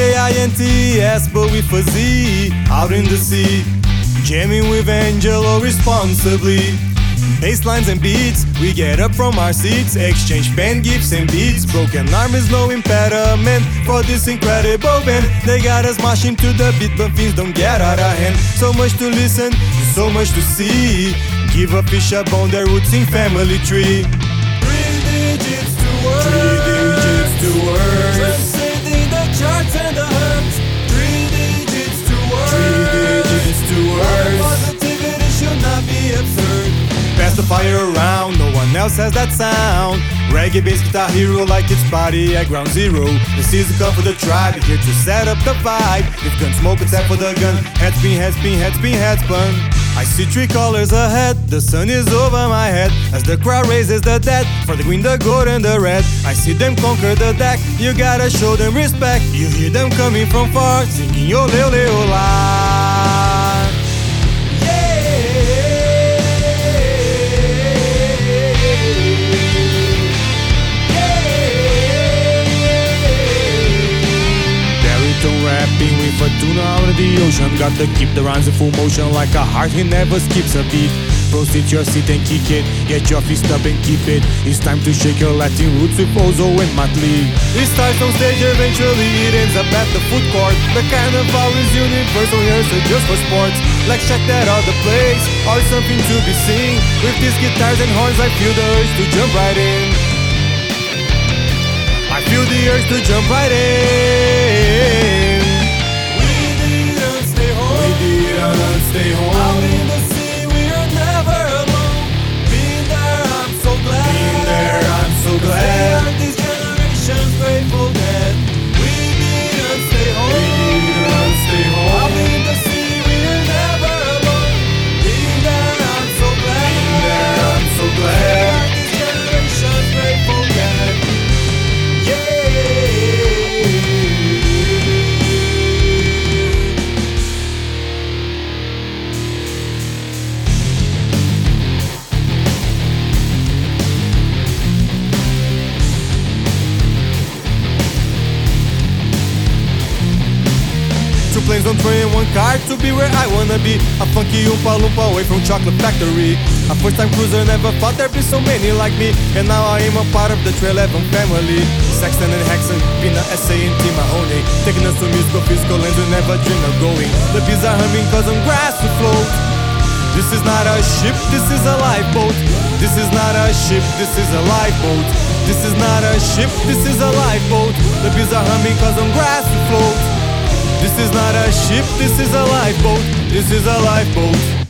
INTS, but with a Z out in the sea. Jamming with Angelo responsibly. Basslines and beats, we get up from our seats, exchange pen gifts and beats. Broken arm is no impediment for this incredible band. They got us marching to the beat, but things don't get out of hand. So much to listen, so much to see. Give a fish a bone, their roots in family tree. Three digits to words. Fire around, no one else has that sound. Reggae bass guitar hero like it's party at ground zero. This The season come for the tribe, here to set up the vibe. If gun smoke, it's time for the gun. Head spin, head spin, head spin, head spun. I see three colors ahead, the sun is over my head As the crowd raises the dead, for the green, the gold and the red I see them conquer the deck, you gotta show them respect You hear them coming from far, singing ole ole ola rapping with a tuna out of the ocean. Got to keep the rhymes in full motion like a heart he never skips a beat. Proceed your seat and kick it. Get your feet up and keep it. It's time to shake your Latin roots with Ozomatli It starts on stage eventually it ends up at the food court. The carnival is universal here so just for sports. Like check that other place Or something to be seen. With these guitars and horns I feel the urge to jump right in. I feel the urge to jump right in. Planes on train one car to be where I wanna be. A funky Oompa Loompa away from Chocolate Factory. A first time cruiser, never thought there'd be so many like me. And now I am a part of the 311 family. Sexton and Hexum, P-Nut, SA, and T Mahoney. Taking us to musical, physical lands we never dreamed of going. The bees are humming cause I'm grass to float. This is not a ship, this is a lifeboat. This is not a ship, this is a lifeboat. This is not a ship, this is a lifeboat. The bees are humming cause I'm grass to float. This is not a ship, this is a lifeboat. This is a lifeboat.